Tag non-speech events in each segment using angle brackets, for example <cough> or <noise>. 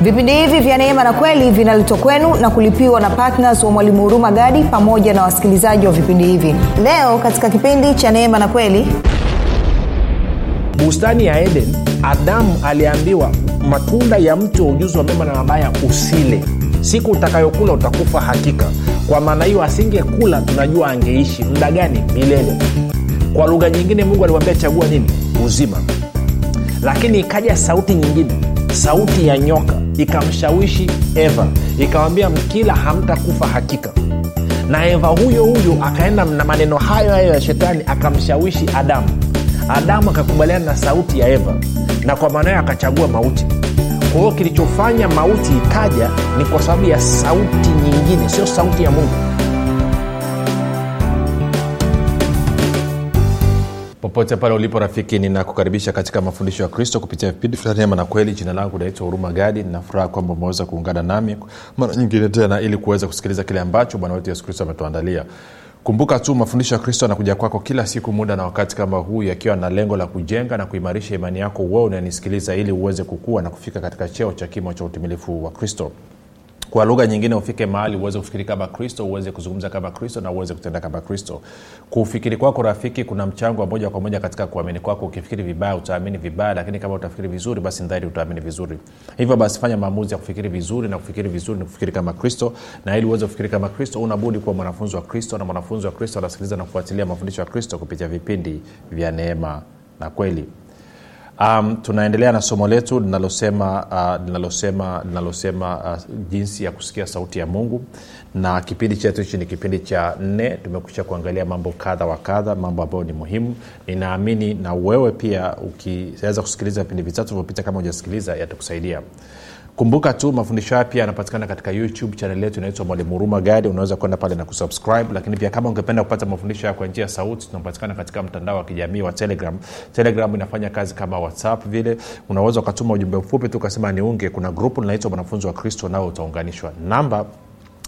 vipindi hivi vya neema na kweli vinaletwa kwenu na kulipiwa na ptns wa mwalimu huruma gadi pamoja na wasikilizaji wa vipindi hivi. Leo katika kipindi cha neema na kweli. Bustani ya eden adamu aliambiwa matunda ya mti wa ujuzi wa mema na mabaya usile. Siku utakayokula utakufa hakika. Kwa maana hiyo asingekula tunajua angeishi. Muda gani? Milele. Kwa lugha nyingine mungu alimwambia chagua nini? Uzima. Lakini ikaja sauti nyingine sauti ya nyoka. Ikamshawishi eva. Ikamwambia mkila hamtakufa hakika. Na eva huyo huyo akaenda na maneno hayo hayo ya shetani akamshawishi adamu. Adamu akakubaliana na sauti ya eva na kwa maana hiyo akachagua mauti. Kwa hiyo kilichofanya mauti ikaja ni kwa sababu ya sauti nyingine sio sauti ya mungu popote pale ulipo rafiki ninakukaribisha katika mafundisho ya kristo kupitia vipindi vya neema na kweli. Jina langu naitwa huruma gadi. Ninafuraha kwamba umeweza kuungana nami mara nyingine tena ili kuweza kusikiliza kile ambacho bwana wetu yesu kristo ametuandalia. Kumbuka tu mafundisho ya kristo anakuja kwako kila siku muda na wakati kama huu yakiwa na lengo la kujenga na kuimarisha imani yako uwe unanisikiliza ili uweze kukua na kufika katika cheo cha kimo cha utimilifu wa kristo kwa lugha nyingine ufike mahali uweze kufikiri kama kristo uweze kuzungumza kama kristo na uweze kutenda kama kristo. Kufikiri kwako rafiki kuna mchango wa moja kwa moja katika kuamini kwako. Ukifikiri vibaya utaamini vibaya lakini kama utafikiri vizuri basi dhahiri utaamini vizuri. Hivyo basi fanya maamuzi ya kufikiri vizuri na kufikiri vizuri ni kufikiri kama kristo. Na ili uweze kufikiri kama kristo unabudi kuwa mwanafunzi wa kristo na mwanafunzi wa kristo anasikiliza na kufuatilia mafundisho ya kristo kupitia vipindi vya neema na kweli um, tunaendelea na somo letu linalosema uh, linalosema linalosema uh, jinsi ya kusikia sauti ya mungu. Na kipindi chetu hichi ni kipindi cha nne. Tumekusha kuangalia mambo kadha wa kadha mambo ambayo ni muhimu. Ninaamini na wewe pia ukiweza kusikiliza vipindi vitatu vyopita kama hujasikiliza yatakusaidia kumbuka tu mafundisho haya pia yanapatikana katika youtube chanel yetu inaitwa mwalimu huruma gadi unaweza kwenda pale na kusubscribe. Lakini pia kama ungependa kupata mafundisho haya kwa njia sauti tunapatikana katika mtandao wa kijamii wa telegram. Telegram inafanya kazi kama whatsapp vile. Unaweza ukatuma ujumbe mfupi tu ukasema niunge. Kuna grupu linaitwa mwanafunzi wa kristo nao utaunganishwa. Namba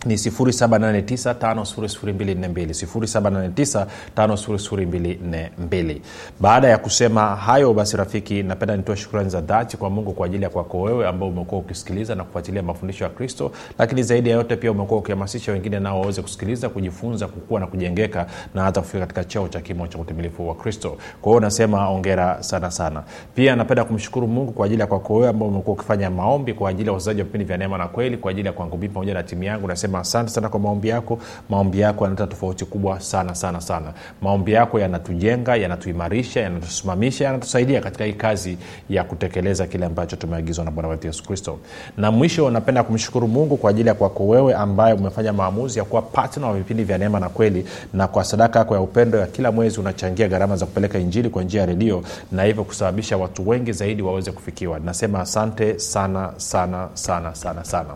ni 7895242 baada ya kusema hayo basi rafiki napenda nitoe shukrani za dhati kwa mungu kwa ajili ya kwako wewe ambao umekuwa ukisikiliza na kufuatilia mafundisho ya kristo lakini zaidi ya yote pia umekuwa ukihamasisha wengine nao waweze kusikiliza kujifunza kukua na kujengeka na hata kufika katika cheo cha kimo cha utimilifu wa kristo. Kwa hiyo nasema ongera sana sana. Pia napenda kumshukuru mungu kwa ajili ya kwako wewe ambao umekuwa ukifanya maombi kwa ajili ya wachezaji wa vipindi vya neema na kweli kwa ajili ya kwangu mii pamoja na timu yangu. Nasema asante sana kwa maombi yako. Maombi yako yanaleta tofauti kubwa sana sana sana. Maombi yako yanatujenga yanatuimarisha yanatusimamisha yanatusaidia katika hii kazi ya kutekeleza kile ambacho tumeagizwa na bwana wetu yesu kristo. Na mwisho napenda kumshukuru mungu kwa ajili ya kwako wewe ambaye umefanya maamuzi ya kuwa patna wa vipindi vya neema na kweli na kwa sadaka yako ya upendo ya kila mwezi unachangia gharama za kupeleka injili kwa njia ya redio na hivyo kusababisha watu wengi zaidi waweze kufikiwa. Nasema asante sana sana sana sana sana.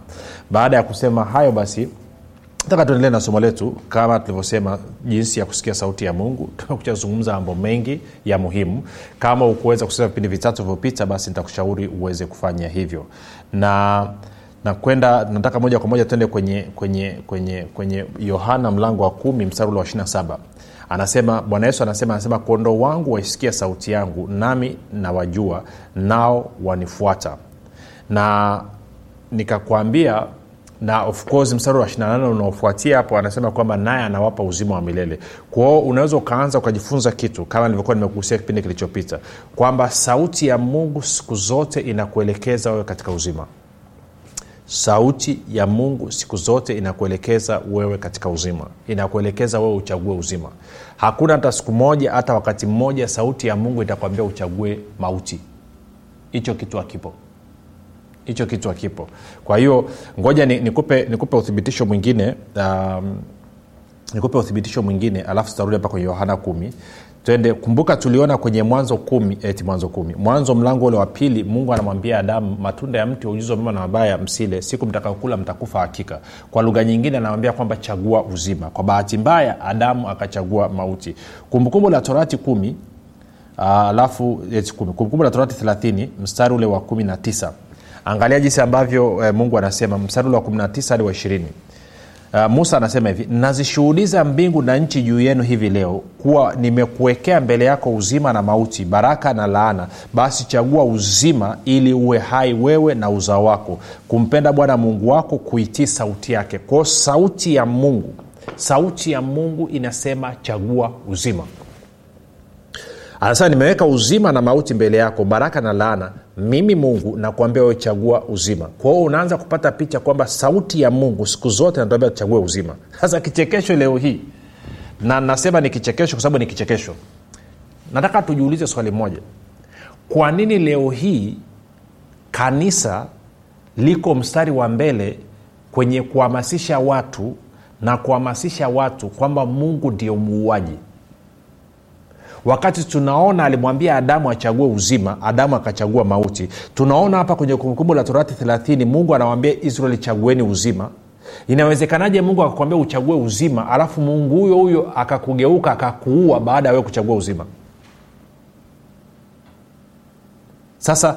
Baada ya kusema hayo basi nataka tuendelee na somo letu kama tulivyosema jinsi ya kusikia sauti ya mungu. <laughs> Tumekuchazungumza mambo mengi ya muhimu. Kama ukuweza kusikia vipindi vitatu vyopita basi nitakushauri uweze kufanya hivyo. Na nakwenda nataka moja kwa moja tuende kwenye kwenye kwenye kwenye yohana mlango wa kumi mstari ule wa 27 anasema bwana yesu anasema anasema kondoo wangu waisikia sauti yangu nami nawajua nao wanifuata. Na nikakwambia na of course mstari wa 28 unaofuatia hapo anasema kwamba naye anawapa uzima wa milele. Kwao unaweza ukaanza ukajifunza kitu kama nilivyokuwa nimekuhusia kipindi kilichopita kwamba sauti ya mungu siku zote inakuelekeza wewe katika uzima. Sauti ya mungu siku zote inakuelekeza wewe katika uzima. Inakuelekeza wewe uchague uzima. Hakuna hata siku moja hata wakati mmoja sauti ya mungu itakwambia uchague mauti. Hicho kitu hakipo hicho kitu hakipo kwa hiyo ngoja nikupe ni nikupe uthibitisho mwingine um, nikupe uthibitisho mwingine alafu tutarudi hapa kwenye yohana kumi. Twende kumbuka tuliona kwenye mwanzo kumi eti mwanzo kumi. Mwanzo mlango ule wa pili mungu anamwambia adamu matunda ya mti wa mema na mabaya msile siku mtakaokula mtakufa hakika. Kwa lugha nyingine anamwambia kwamba chagua uzima. Kwa bahati mbaya adamu akachagua mauti. Kumbukumbu la torati kumi alafu uh, kumbukumbu la torati 3 mstari ule wa kumi na tisa angalia jinsi ambavyo e, mungu anasema mstari wa 19 hadi wa ishirini. Uh, musa anasema hivi nazishuhudiza mbingu na nchi juu yenu hivi leo kuwa nimekuwekea mbele yako uzima na mauti baraka na laana. Basi chagua uzima ili uwe hai wewe na uzao wako. Kumpenda bwana mungu wako kuitii sauti yake. Kwao sauti ya mungu sauti ya mungu inasema chagua uzima anasema nimeweka uzima na mauti mbele yako baraka na laana. Mimi mungu nakuambia wewe chagua uzima. Kwa hiyo unaanza kupata picha kwamba sauti ya mungu siku zote natuambia tuchague uzima. Sasa kichekesho leo hii na nasema ni kichekesho kwa sababu ni kichekesho. Nataka tujiulize swali moja. Kwa nini leo hii kanisa liko mstari wa mbele kwenye kuhamasisha watu na kuhamasisha watu kwamba mungu ndio muuaji wakati tunaona alimwambia adamu achague uzima adamu akachagua mauti. Tunaona hapa kwenye kumbukumbu la torati 30 mungu anawambia israeli chagueni uzima. Inawezekanaje mungu akakwambia uchague uzima alafu mungu huyo huyo akakugeuka akakuua baada ya wewe kuchagua uzima? Sasa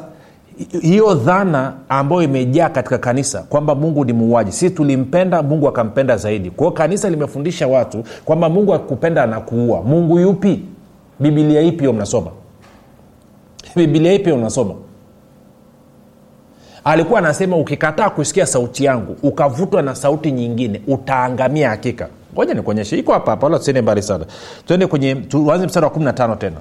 hiyo dhana ambayo imejaa katika kanisa kwamba mungu ni muuaji si tulimpenda mungu akampenda zaidi. Kwa hiyo kanisa limefundisha watu kwamba mungu akupenda anakuua mungu yupi bibilia ipi hiyo mnasoma? <laughs> Bibilia ipi hiyo unasoma alikuwa anasema ukikataa kusikia sauti yangu ukavutwa na sauti nyingine utaangamia hakika. Ngoja nikuonyeshe. Iko hapa hapa wala tusiende mbali sana. Tuende kwenye tuanze mstari wa 15 tena.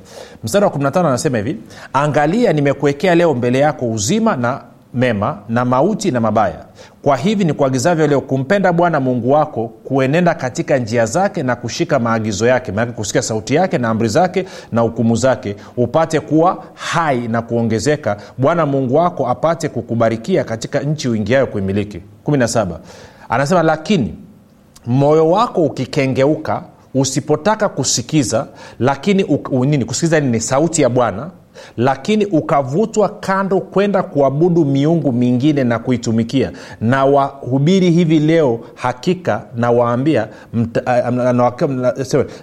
Mstari wa 15 anasema hivi angalia nimekuwekea leo mbele yako uzima na mema na mauti na mabaya. Kwa hivi ni kuagizavyo leo kumpenda bwana mungu wako kuenenda katika njia zake na kushika maagizo yake. Maanake kusikia sauti yake na amri zake na hukumu zake upate kuwa hai na kuongezeka. Bwana mungu wako apate kukubarikia katika nchi uingiayo kuimiliki. 17 anasema lakini moyo wako ukikengeuka usipotaka kusikiza lakini u, nini kusikiza nini? Sauti ya bwana lakini ukavutwa kando kwenda kuabudu miungu mingine na kuitumikia. Na wahubiri hivi leo hakika nawaambia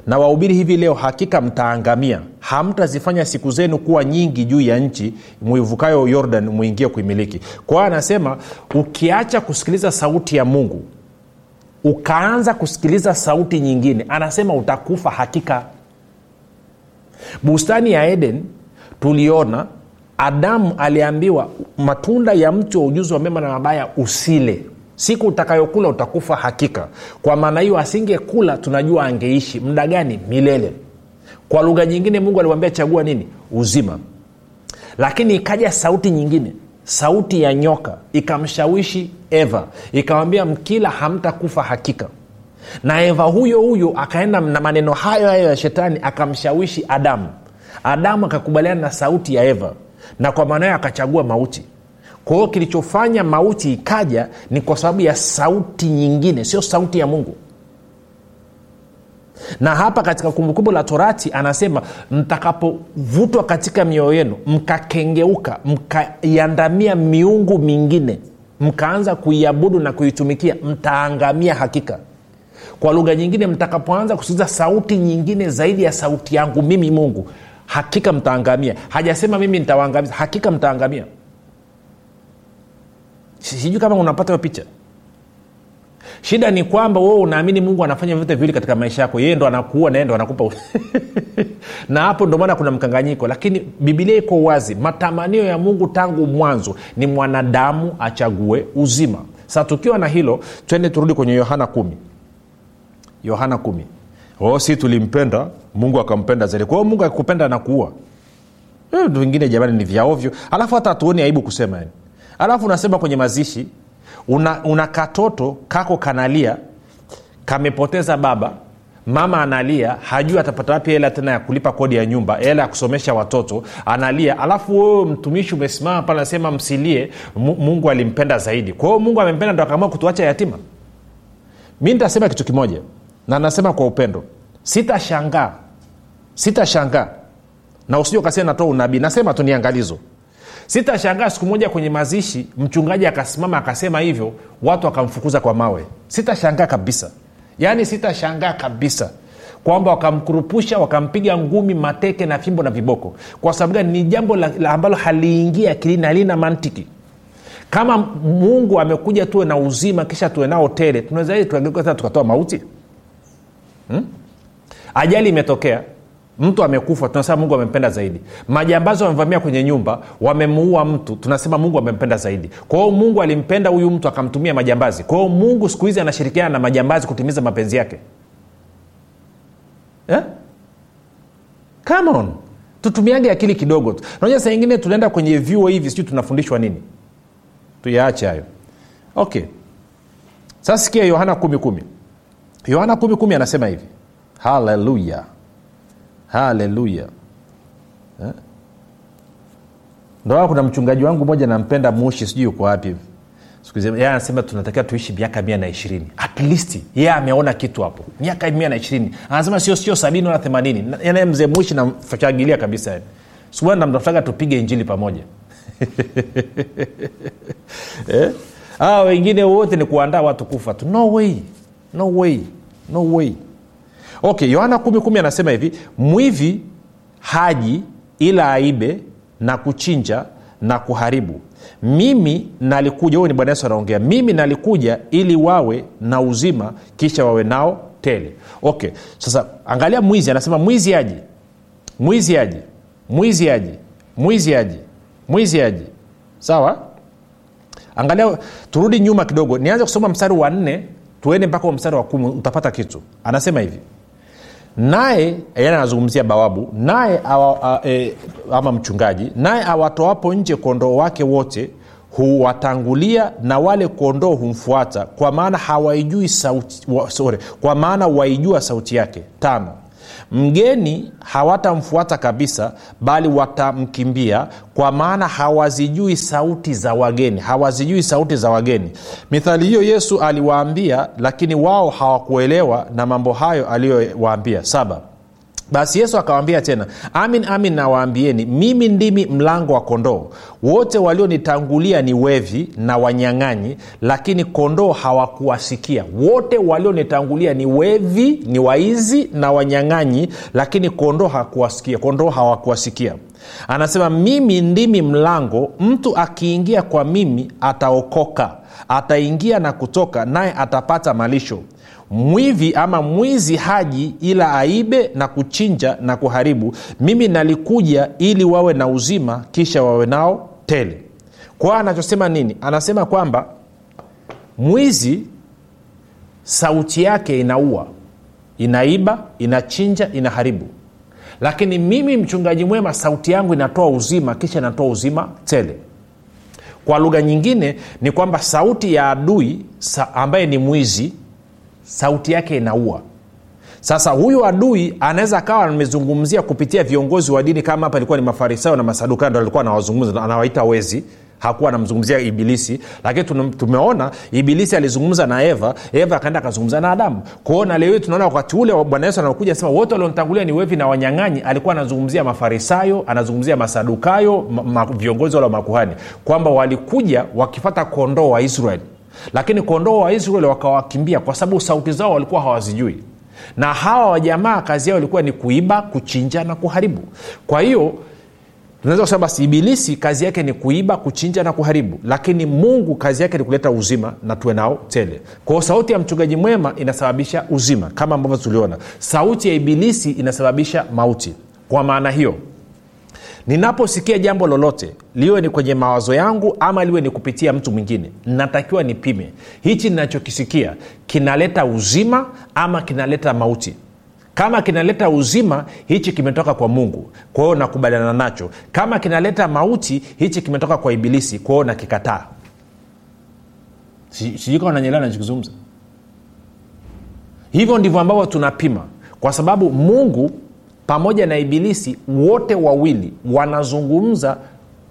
na wahubiri hivi leo hakika mtaangamia. Hamtazifanya siku zenu kuwa nyingi juu ya nchi mwivukayo yordan mwingie kuimiliki. Kwa hiyo anasema ukiacha kusikiliza sauti ya mungu ukaanza kusikiliza sauti nyingine anasema utakufa hakika. Bustani ya eden tuliona adamu aliambiwa matunda ya mti wa ujuzi wa mema na mabaya usile. Siku utakayokula utakufa hakika. Kwa maana hiyo asingekula tunajua angeishi. Muda gani? Milele. Kwa lugha nyingine mungu alimwambia chagua nini? Uzima. Lakini ikaja sauti nyingine sauti ya nyoka. Ikamshawishi eva. Ikamwambia mkila hamtakufa hakika. Na eva huyo huyo akaenda na maneno hayo hayo ya shetani akamshawishi adamu adamu akakubaliana na sauti ya eva na kwa maana hiyo akachagua mauti. Kwa hiyo kilichofanya mauti ikaja ni kwa sababu ya sauti nyingine sio sauti ya mungu. Na hapa katika kumbukumbu la torati anasema mtakapovutwa katika mioyo yenu mkakengeuka mkaiandamia miungu mingine mkaanza kuiabudu na kuitumikia mtaangamia hakika. Kwa lugha nyingine mtakapoanza kusikiliza sauti nyingine zaidi ya sauti yangu mimi mungu hakika mtaangamia. Hajasema mimi nitawaangamiza. Hakika mtaangamia. Sijui kama unapata hiyo picha. Shida ni kwamba wewe unaamini mungu anafanya vyote viwili katika maisha yako. Yeye ndo anakuua na ndo anakupa <laughs> na hapo ndo maana kuna mkanganyiko. Lakini bibilia iko wazi. Matamanio ya mungu tangu mwanzo ni mwanadamu achague uzima. Sa tukiwa na hilo twende turudi kwenye yohana kumi. Yohana kumi o si tulimpenda mungu akampenda zaidi. Kwa hiyo mungu akikupenda anakuua vitu vingine jamani ni vyaovyo alafu hata hatuoni aibu kusema yani. Alafu unasema kwenye mazishi una, una katoto kako kanalia kamepoteza baba mama analia hajui atapata wapi hela tena ya kulipa kodi ya nyumba hela ya kusomesha watoto analia. Alafu wewe mtumishi umesimama pale anasema msilie mungu alimpenda zaidi. Kwa hiyo mungu amempenda ndo akaamua kutuacha yatima. Mi nitasema kitu kimoja na nasema kwa upendo sitashangaa sitashangaa. Na usio kasema natoa unabii nasema tu niangalizo. Sitashangaa siku moja kwenye mazishi mchungaji akasimama akasema hivyo watu akamfukuza kwa mawe. Sitashangaa kabisa. Yaani sitashangaa kabisa. Kwamba wakamkurupusha wakampiga ngumi mateke na fimbo na viboko. Kwa sababu gani? Ni jambo la, la ambalo haliingia akilini halina mantiki. Kama mungu amekuja tuwe na uzima kisha tuwe nao tele tunawezaje tukatoa mauti hmm? ajali imetokea. Mtu amekufa tunasema mungu amempenda zaidi. Majambazi wamevamia kwenye nyumba wamemuua mtu tunasema mungu amempenda zaidi. Kwa hiyo mungu alimpenda huyu mtu akamtumia majambazi. Kwa hiyo mungu siku hizi anashirikiana na majambazi kutimiza mapenzi yake. Eh? tutumiage akili kidogo tu. Naoja saa ingine tunaenda kwenye vyuo hivi sijui tunafundishwa nini. Tuyaache hayo. Okay. Sasa sikia yohana kumi kumi yohana kumi kumi anasema hivi. Haleluya. Haleluya. Eh? kuna mchungaji wangu mmoja nampenda mushi sijui uko wapi. Ye anasema tunatakiwa tuishi miaka mia na ishirini. At least ameona kitu hapo. Miaka mia na ishirini. Anasema sio sio sabini wala themanini. Yanaye mzee mushi namfachagilia kabisa yani. Sikuenda mtafutaga tupige injili pamoja. <laughs> Eh? ah, wengine wote ni kuandaa watu kufa tu. No way no way. No way. Okay yohana kumi kumi anasema hivi mwivi haji ila aibe na kuchinja na kuharibu. Mimi nalikuja huyu ni bwana yesu anaongea mimi nalikuja ili wawe na uzima kisha wawe nao tele. Okay sasa angalia mwizi anasema mwizi aji mwizi aji mwizi aji mwizi aji mwizi aji sawa? Angalia turudi nyuma kidogo. Nianze kusoma mstari wa nne tuende mpaka mstari wa kumi utapata kitu. Anasema hivi. Naye yani anazungumzia bawabu naye e, ama mchungaji naye awatoapo nje kondoo wake wote huwatangulia na wale kondoo humfuata kwa maana hawaijui sauti wa, sorry, kwa maana waijua sauti yake. Tano mgeni hawatamfuata kabisa bali watamkimbia kwa maana hawazijui sauti za wageni hawazijui sauti za wageni. Mithali hiyo yesu aliwaambia lakini wao hawakuelewa na mambo hayo aliyowaambia. Saba basi yesu akawambia tena amin amin nawaambieni mimi ndimi mlango wa kondoo. Wote walionitangulia ni wevi na wanyang'anyi lakini kondoo hawakuwasikia. Wote walionitangulia ni wevi ni waizi na wanyang'anyi lakini kondoo hakuwasikia kondoo hawakuwasikia. Anasema mimi ndimi mlango. Mtu akiingia kwa mimi ataokoka ataingia na kutoka naye atapata malisho mwivi ama mwizi haji ila aibe na kuchinja na kuharibu. Mimi nalikuja ili wawe na uzima kisha wawe nao tele. Kwa anachosema nini? Anasema kwamba mwizi sauti yake inaua inaiba inachinja inaharibu. Lakini mimi mchungaji mwema sauti yangu inatoa uzima kisha inatoa uzima tele. Kwa lugha nyingine ni kwamba sauti ya adui sa, ambaye ni mwizi sauti yake inaua. Sasa huyu adui anaweza akawa amezungumzia kupitia viongozi wa dini kama hapa ilikuwa ni mafarisayo na masadukayo ndo alikuwa anawazungumza anawaita wezi. Hakuwa anamzungumzia ibilisi. Lakini tumeona ibilisi alizungumza na eva. Eva akaenda akazungumza na adamu. Kwao na leo tunaona wakati ule bwana yesu anakuja sema wote walionitangulia ni wevi na wanyang'anyi. Alikuwa anazungumzia mafarisayo anazungumzia masadukayo ma, ma, viongozi wale wa makuhani. Kwamba walikuja wakifata kondoo wa israeli lakini kondoo wa israeli wakawakimbia kwa sababu sauti zao walikuwa hawazijui. Na hawa wajamaa kazi yao ilikuwa ni kuiba kuchinja na kuharibu. Kwa hiyo tunaweza kusema basi ibilisi kazi yake ni kuiba kuchinja na kuharibu. Lakini mungu kazi yake ni kuleta uzima na tuwe nao tele. Kwao sauti ya mchungaji mwema inasababisha uzima kama ambavyo tuliona. Sauti ya ibilisi inasababisha mauti. Kwa maana hiyo ninaposikia jambo lolote liwe ni kwenye mawazo yangu ama liwe ni kupitia mtu mwingine natakiwa nipime. Hichi ninachokisikia kinaleta uzima ama kinaleta mauti. Kama kinaleta uzima hichi kimetoka kwa mungu kwa hiyo nakubaliana nacho. Kama kinaleta mauti hichi kimetoka kwa ibilisi kwa hiyo nakikataa. Sijui nanyelewa nachokizungumza hivyo ndivyo ambavyo tunapima kwa sababu mungu pamoja na ibilisi wote wawili wanazungumza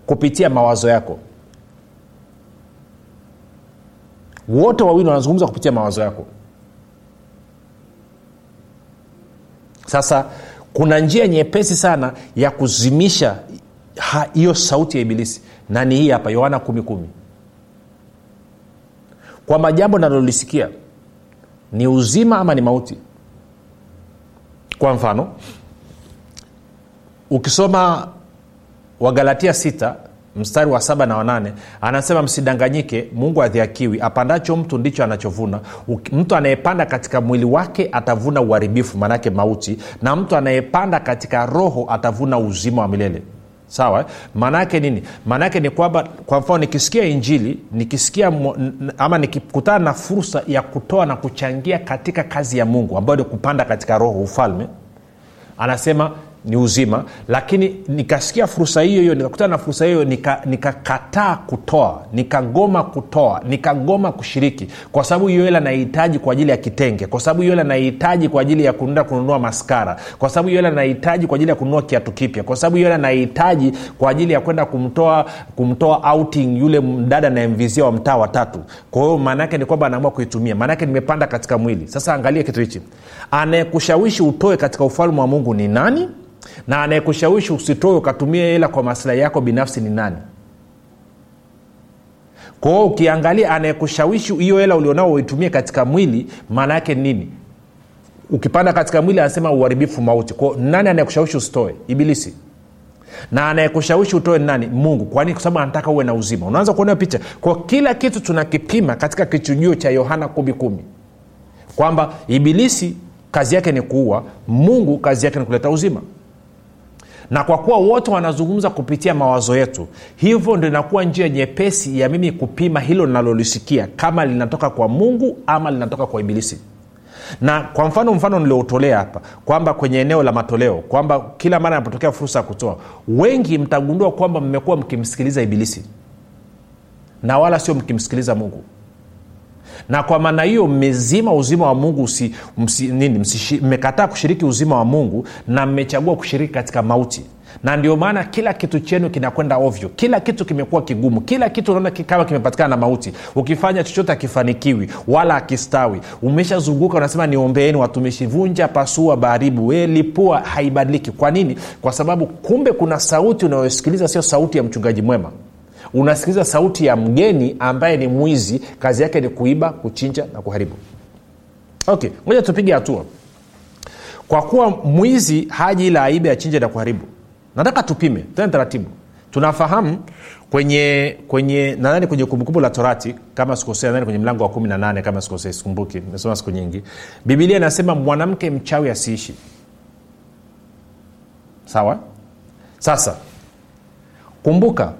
kupitia mawazo yako. Wote wawili wanazungumza kupitia mawazo yako. Sasa kuna njia nyepesi sana ya kuzimisha hiyo sauti ya ibilisi na ni hii hapa yohana kumi kumi. Kwamba jambo nalolisikia ni uzima ama ni mauti? Kwa mfano ukisoma wagalatia 6 mstari wa saba na wanane anasema msidanganyike mungu adhiakiwi apandacho mtu ndicho anachovuna. Mtu anayepanda katika mwili wake atavuna uharibifu maanake mauti na mtu anayepanda katika roho atavuna uzima wa milele. Sawa? Maanaake nini? Maanaake ni kwamba kwa mfano nikisikia injili nikisikia ama nikikutana na fursa ya kutoa na kuchangia katika kazi ya mungu ambayo ni kupanda katika roho ufalme anasema ni uzima lakini nikasikia fursa hiyo hiyo nikakutana na fursa hiyo nikakataa nika kutoa nikagoma kutoa nikagoma kushiriki kwa sababu hiyo hela nahitaji kwa ajili ya kitenge kwa sababu hiyo hela nahitaji kwa ajili ya kuenda kununua maskara kwa sababu hiyo hela nahitaji kwa ajili ya kununua kiatu kipya kwa sababu hiyo hela nahitaji kwa ajili ya kwenda kumtoa kumtoa outing yule mdada nayemvizia wa mtaa watatu kwa hiyo maanaake ni kwamba anaamua kuitumia maanaake nimepanda katika mwili. Sasa angalia kitu hichi anayekushawishi utoe katika ufalme wa mungu ni nani na anayekushawishi usitoe ukatumia hela kwa maslahi yako binafsi ni nani? Kwao ukiangalia anayekushawishi hiyo hela ulionao uitumie katika mwili maana yake nini? Ukipanda katika mwili anasema uharibifu mauti. Kwao nani anayekushawishi usitoe? Ibilisi. Na anayekushawishi utoe nani? Mungu. Kwani kwa sababu anataka uwe na uzima. Unaanza kuona picha. Kwa kila kitu tunakipima katika kichujio cha yohana kumi kumi. Kwamba ibilisi kazi yake ni kuua mungu kazi yake ni kuleta uzima na kwa kuwa wote wanazungumza kupitia mawazo yetu hivyo ndo inakuwa njia nyepesi ya mimi kupima hilo linalolisikia kama linatoka kwa mungu ama linatoka kwa ibilisi. Na kwa mfano mfano nilioutolea hapa kwamba kwenye eneo la matoleo kwamba kila mara anapotokea fursa ya kutoa wengi mtagundua kwamba mmekuwa mkimsikiliza ibilisi. Na wala sio mkimsikiliza mungu na kwa maana hiyo mmezima uzima wa mungu usi, msi, nini mmekataa kushiriki uzima wa mungu na mmechagua kushiriki katika mauti. Na ndio maana kila kitu chenu kinakwenda ovyo. Kila kitu kimekuwa kigumu. Kila kitu unaona kama kimepatikana na mauti. Ukifanya chochote akifanikiwi wala akistawi umeshazunguka unasema niombeeni watumishi vunja pasua baharibu. Lipua haibadiliki. Kwa nini? Kwa sababu kumbe kuna sauti unayosikiliza sio sauti ya mchungaji mwema unasikiliza sauti ya mgeni ambaye ni mwizi kazi yake ni kuiba kuchinja na kuharibu. Okay moja tupige hatua. Kwa kuwa mwizi haji ila aibe achinje na kuharibu. Nataka tupime tena taratibu. Tunafahamu kwenye kwenye nadhani kwenye kumbukumbu la torati kama sikosea nadhani kwenye mlango wa kumi na nane kama sikosea sikumbuki nimesoma siku nyingi. Bibilia inasema mwanamke mchawi asiishi. Sawa? Sasa kumbuka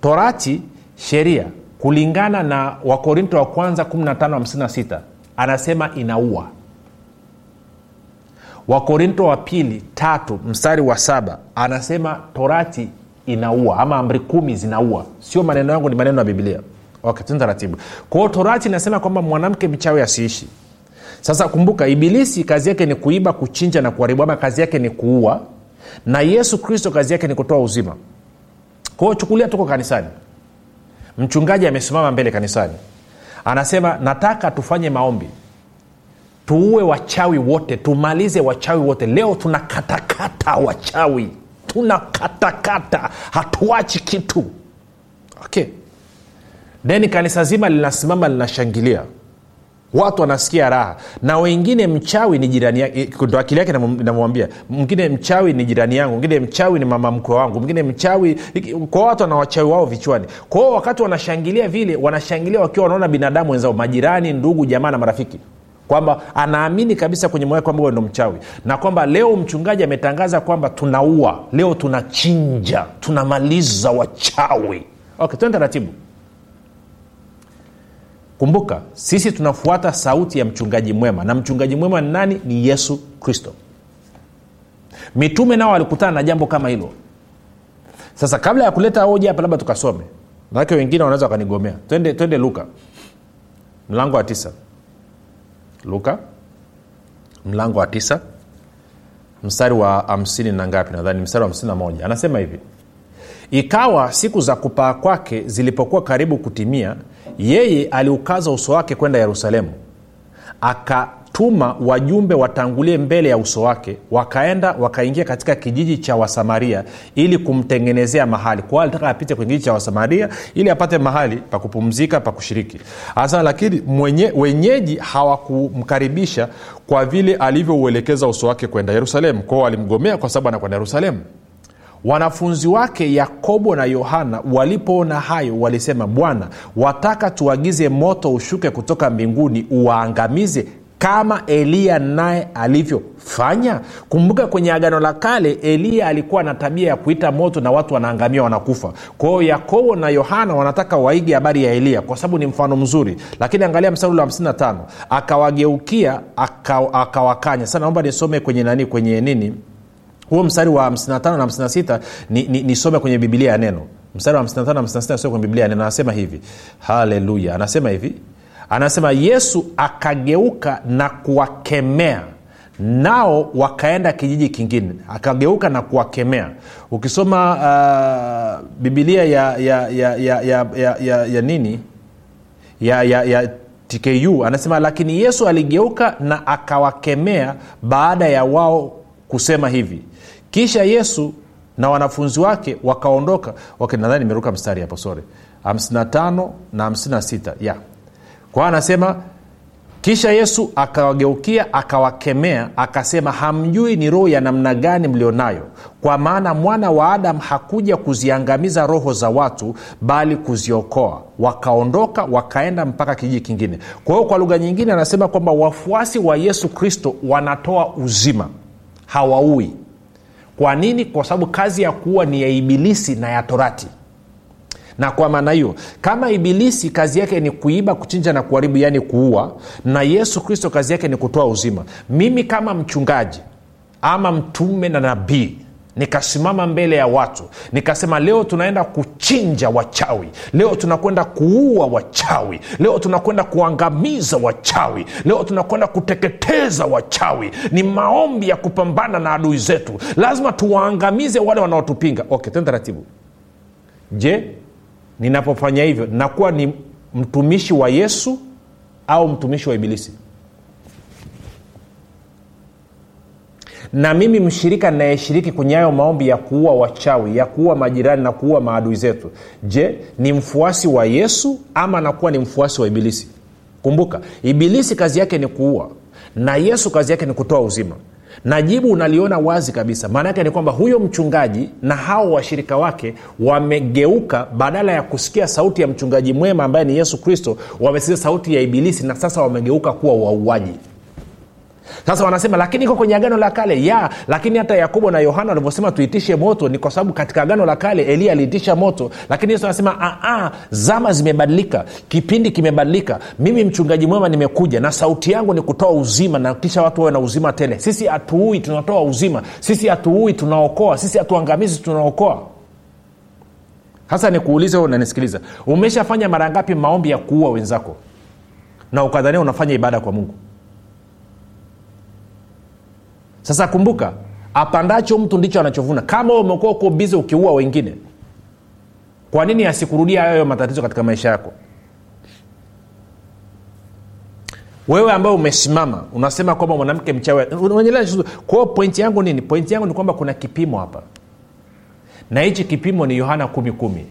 torati sheria kulingana na wakorinto wa kwanza 1556 anasema inaua. Wakorinto wa pili tatu mstari wa saba anasema torati inaua ama amri kumi zinaua. Sio maneno yangu ni maneno ya biblia. Okay, taratibu. Kwa torati inasema kwamba mwanamke mchawi asiishi. Sasa kumbuka ibilisi kazi yake ni kuiba kuchinja na kuharibu ama kazi yake ni kuua na yesu kristo kazi yake ni kutoa uzima kwa hiyo chukulia tuko kanisani. Mchungaji amesimama mbele kanisani. Anasema nataka tufanye maombi. Tuue wachawi wote tumalize wachawi wote. Leo tunakatakata wachawi. Tunakatakata. Hatuachi kitu. Okay. Then kanisa zima linasimama linashangilia watu wanasikia raha. Na wengine mchawi ni jirani yake ndo akili yake namwambia mwingine mchawi ni jirani yangu. Mwingine mchawi ni mama mkwe wangu. Mwingine mchawi kwa watu wana wachawi wao vichwani. Kwao wakati wanashangilia vile wanashangilia wakiwa wanaona binadamu wenzao majirani ndugu jamaa na marafiki. Kwamba anaamini kabisa kwenye moyo kwamba ndo mchawi. Na kwamba leo mchungaji ametangaza kwamba tunaua. Leo tunachinja. Tunamaliza wachawi. Okay tuende taratibu kumbuka sisi tunafuata sauti ya mchungaji mwema na mchungaji mwema ni nani? Ni yesu kristo. Mitume nao walikutana na jambo kama hilo. Sasa kabla ya kuleta hoja hapa labda tukasome. Manake wengine wanaweza wakanigomea. Twende, twende luka. Mlango wa tisa. Luka. Mlango wa tisa. Mstari wa hamsini na ngapi? Nadhani mstari wa hamsini na moja. Anasema hivi. Ikawa siku za kupaa kwake zilipokuwa karibu kutimia yeye aliukaza uso wake kwenda yerusalemu. Akatuma wajumbe watangulie mbele ya uso wake wakaenda wakaingia katika kijiji cha wasamaria ili kumtengenezea mahali. Kwao alitaka apite kwenye kijiji cha wasamaria ili apate mahali pa kupumzika pa kushiriki. Hasa lakini mwenye, wenyeji hawakumkaribisha kwa vile alivyouelekeza uso wake kwenda yerusalemu. Kwao walimgomea kwa sababu anakwenda yerusalemu wanafunzi wake yakobo na yohana walipoona hayo walisema bwana wataka tuagize moto ushuke kutoka mbinguni uwaangamize kama eliya naye alivyofanya? Kumbuka kwenye agano la kale eliya alikuwa na tabia ya kuita moto na watu wanaangamia wanakufa. Kwa yakobo na yohana wanataka waige habari ya eliya kwa sababu ni mfano mzuri. Lakini angalia mstari ule wa 55 akawageukia akawakanya. Sasa naomba nisome kwenye nani kwenye nini huo mstari wa 55 na 56 nisome ni, ni kwenye bibilia ya neno. Mstari wa 55 na 56 nisome kwenye bibilia ya neno anasema hivi. Haleluya. Anasema hivi. Anasema yesu akageuka na kuwakemea nao wakaenda kijiji kingine. Akageuka na kuwakemea. Ukisoma uh, bibilia ya, ya, ya, ya, ya, ya, ya, ya nini? Ya, ya, ya tku anasema lakini yesu aligeuka na akawakemea baada ya wao kusema hivi. Kisha yesu na wanafunzi wake wakaondoka nadhani nimeruka mstari hapo sore 55 na 56 ya. Kwa anasema kisha yesu akawageukia akawakemea akasema hamjui ni roho ya namna gani mlionayo? Kwa maana mwana wa adamu hakuja kuziangamiza roho za watu bali kuziokoa. Wakaondoka wakaenda mpaka kijiji kingine. Kwa hiyo kwa lugha nyingine anasema kwamba wafuasi wa yesu kristo wanatoa uzima hawaui. Kwa nini? Kwa sababu kazi ya kuua ni ya ibilisi na ya torati. Na kwa maana hiyo kama ibilisi kazi yake ni kuiba kuchinja na kuharibu yaani kuua na yesu kristo kazi yake ni kutoa uzima mimi kama mchungaji ama mtume na nabii nikasimama mbele ya watu. Nikasema leo tunaenda kuchinja wachawi. Leo tunakwenda kuua wachawi. Leo tunakwenda kuangamiza wachawi. Leo tunakwenda kuteketeza wachawi. Ni maombi ya kupambana na adui zetu. Lazima tuwaangamize wale wanaotupinga. Okay tena taratibu. Je ninapofanya hivyo nakuwa ni mtumishi wa yesu au mtumishi wa ibilisi na mimi mshirika nayeshiriki kwenye hayo maombi ya kuua wachawi ya kuua majirani na kuua maadui zetu. Je ni mfuasi wa yesu ama nakuwa ni mfuasi wa ibilisi? Kumbuka ibilisi kazi yake ni kuua na yesu kazi yake ni kutoa uzima. Na jibu unaliona wazi kabisa. Maana yake ni kwamba huyo mchungaji na hao washirika wake wamegeuka badala ya kusikia sauti ya mchungaji mwema ambaye ni yesu kristo wamesikia sauti ya ibilisi na sasa wamegeuka kuwa wauaji sasa wanasema lakini iko kwenye agano la kale. Ya lakini hata yakobo na yohana walivyosema tuitishe moto ni kwa sababu katika agano la kale elia aliitisha moto. Lakini yesu anasema zama zimebadilika kipindi kimebadilika. Mimi mchungaji mwema nimekuja na sauti yangu ni kutoa uzima na kisha watu wawe na uzima tele. Sisi hatuui tunatoa uzima. Sisi hatuui tunaokoa. Sisi hatuangamizi tunaokoa. Hasa nikuulize unanisikiliza. Umeshafanya mara ngapi maombi ya kuua wenzako? Na ukadhania unafanya ibada kwa mungu sasa kumbuka apandacho mtu ndicho anachovuna. Kama umekuwa uko bizi ukiua wengine kwa nini asikurudia hayo matatizo katika maisha yako? Wewe ambaye umesimama unasema kwamba mwanamke mchawi pointi yangu nini? Pointi yangu ni kwamba kuna kipimo hapa. Na hichi kipimo ni yohana kumi kumi.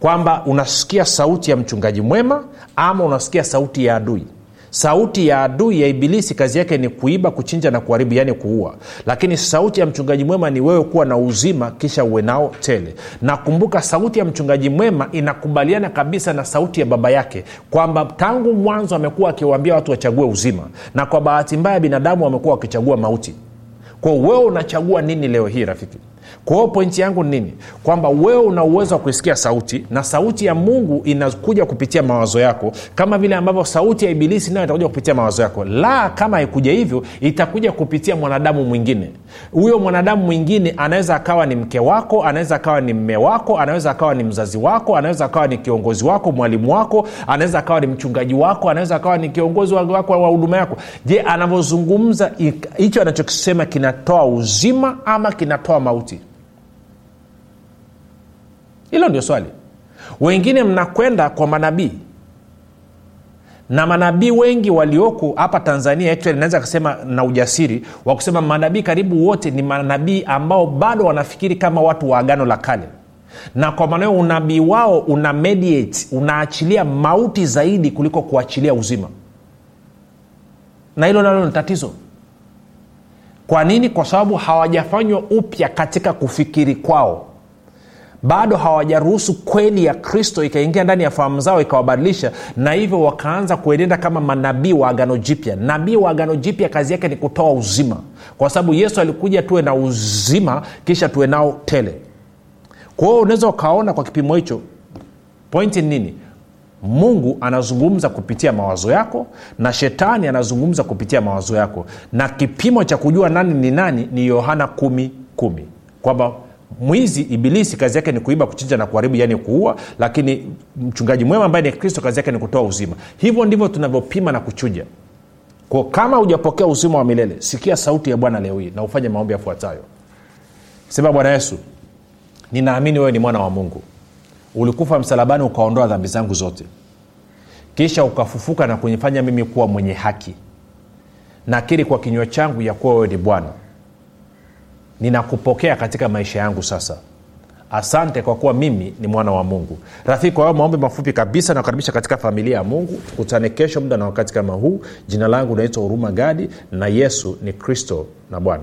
Kwamba unasikia sauti ya mchungaji mwema ama unasikia sauti ya adui sauti ya adui ya ibilisi kazi yake ni kuiba kuchinja na kuharibu yaani kuua. Lakini sauti ya mchungaji mwema ni wewe kuwa na uzima kisha uwe nao tele. Na kumbuka sauti ya mchungaji mwema inakubaliana kabisa na sauti ya baba yake kwamba tangu mwanzo amekuwa akiwaambia watu wachague uzima na kwa bahati mbaya binadamu wamekuwa wakichagua mauti. Kwao wewe unachagua nini leo hii rafiki kwa pointi yangu ni nini? Kwamba wewe una uwezo wa kuisikia sauti na sauti ya mungu inakuja kupitia mawazo yako kama vile ambavyo sauti ya ibilisi nayo itakuja kupitia mawazo yako. La kama haikuja hivyo itakuja kupitia mwanadamu mwingine. Huyo mwanadamu mwingine anaweza akawa ni mke wako anaweza akawa ni mme wako anaweza akawa ni mzazi wako anaweza akawa ni kiongozi wako mwalimu wako anaweza akawa ni mchungaji wako anaweza akawa ni kiongozi wako wa huduma yako. Je anavyozungumza hicho anachokisema kinatoa uzima ama kinatoa mauti hilo ndio swali. Wengine mnakwenda kwa manabii. Na manabii wengi walioko hapa tanzania naweza kusema na ujasiri wa kusema manabii karibu wote ni manabii ambao bado wanafikiri kama watu wa agano la kale. Na kwa maanao unabii wao una mediate unaachilia mauti zaidi kuliko kuachilia uzima. Na hilo nalo ni tatizo. Kwa nini? Kwa sababu hawajafanywa upya katika kufikiri kwao bado hawajaruhusu kweli ya kristo ikaingia ndani ya fahamu zao ikawabadilisha. Na hivyo wakaanza kuenenda kama manabii wa agano jipya. Nabii wa agano jipya kazi yake ni kutoa uzima. Kwa sababu yesu alikuja tuwe na uzima kisha tuwe nao tele. Kwa hiyo unaweza ukaona kwa kipimo hicho pointi ni nini? Mungu anazungumza kupitia mawazo yako na shetani anazungumza kupitia mawazo yako. Na kipimo cha kujua nani ni nani ni yohana kumi kumi. Kwamba mwizi ibilisi kazi yake ni kuiba kuchinja na kuharibu yani kuua lakini mchungaji mwema ambaye ni kristo kazi yake ni kutoa uzima. Hivyo ndivyo tunavyopima na kuchuja. Kwa kama hujapokea uzima wa milele sikia sauti ya bwana leo hii na ufanye maombi yafuatayo. Sema bwana yesu ninaamini wewe ni mwana wa mungu. Ulikufa msalabani ukaondoa dhambi zangu zote. Kisha ukafufuka na kunifanya mimi kuwa mwenye haki. Nakiri kwa kinywa changu ya kuwa wewe ni bwana ninakupokea katika maisha yangu sasa. Asante kwa kuwa mimi ni mwana wa mungu. Rafiki kwa hayo maombi mafupi kabisa nakukaribisha katika familia ya mungu. Tukutane kesho muda na wakati kama huu. Jina langu naitwa huruma gadi na yesu ni kristo na bwana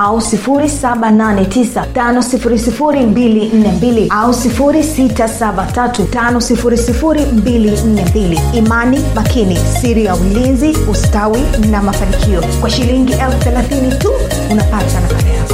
au 789 au 673 imani makini siri ya ulinzi ustawi na mafanikio. Kwa shilingi 30 tu unapata nakala yako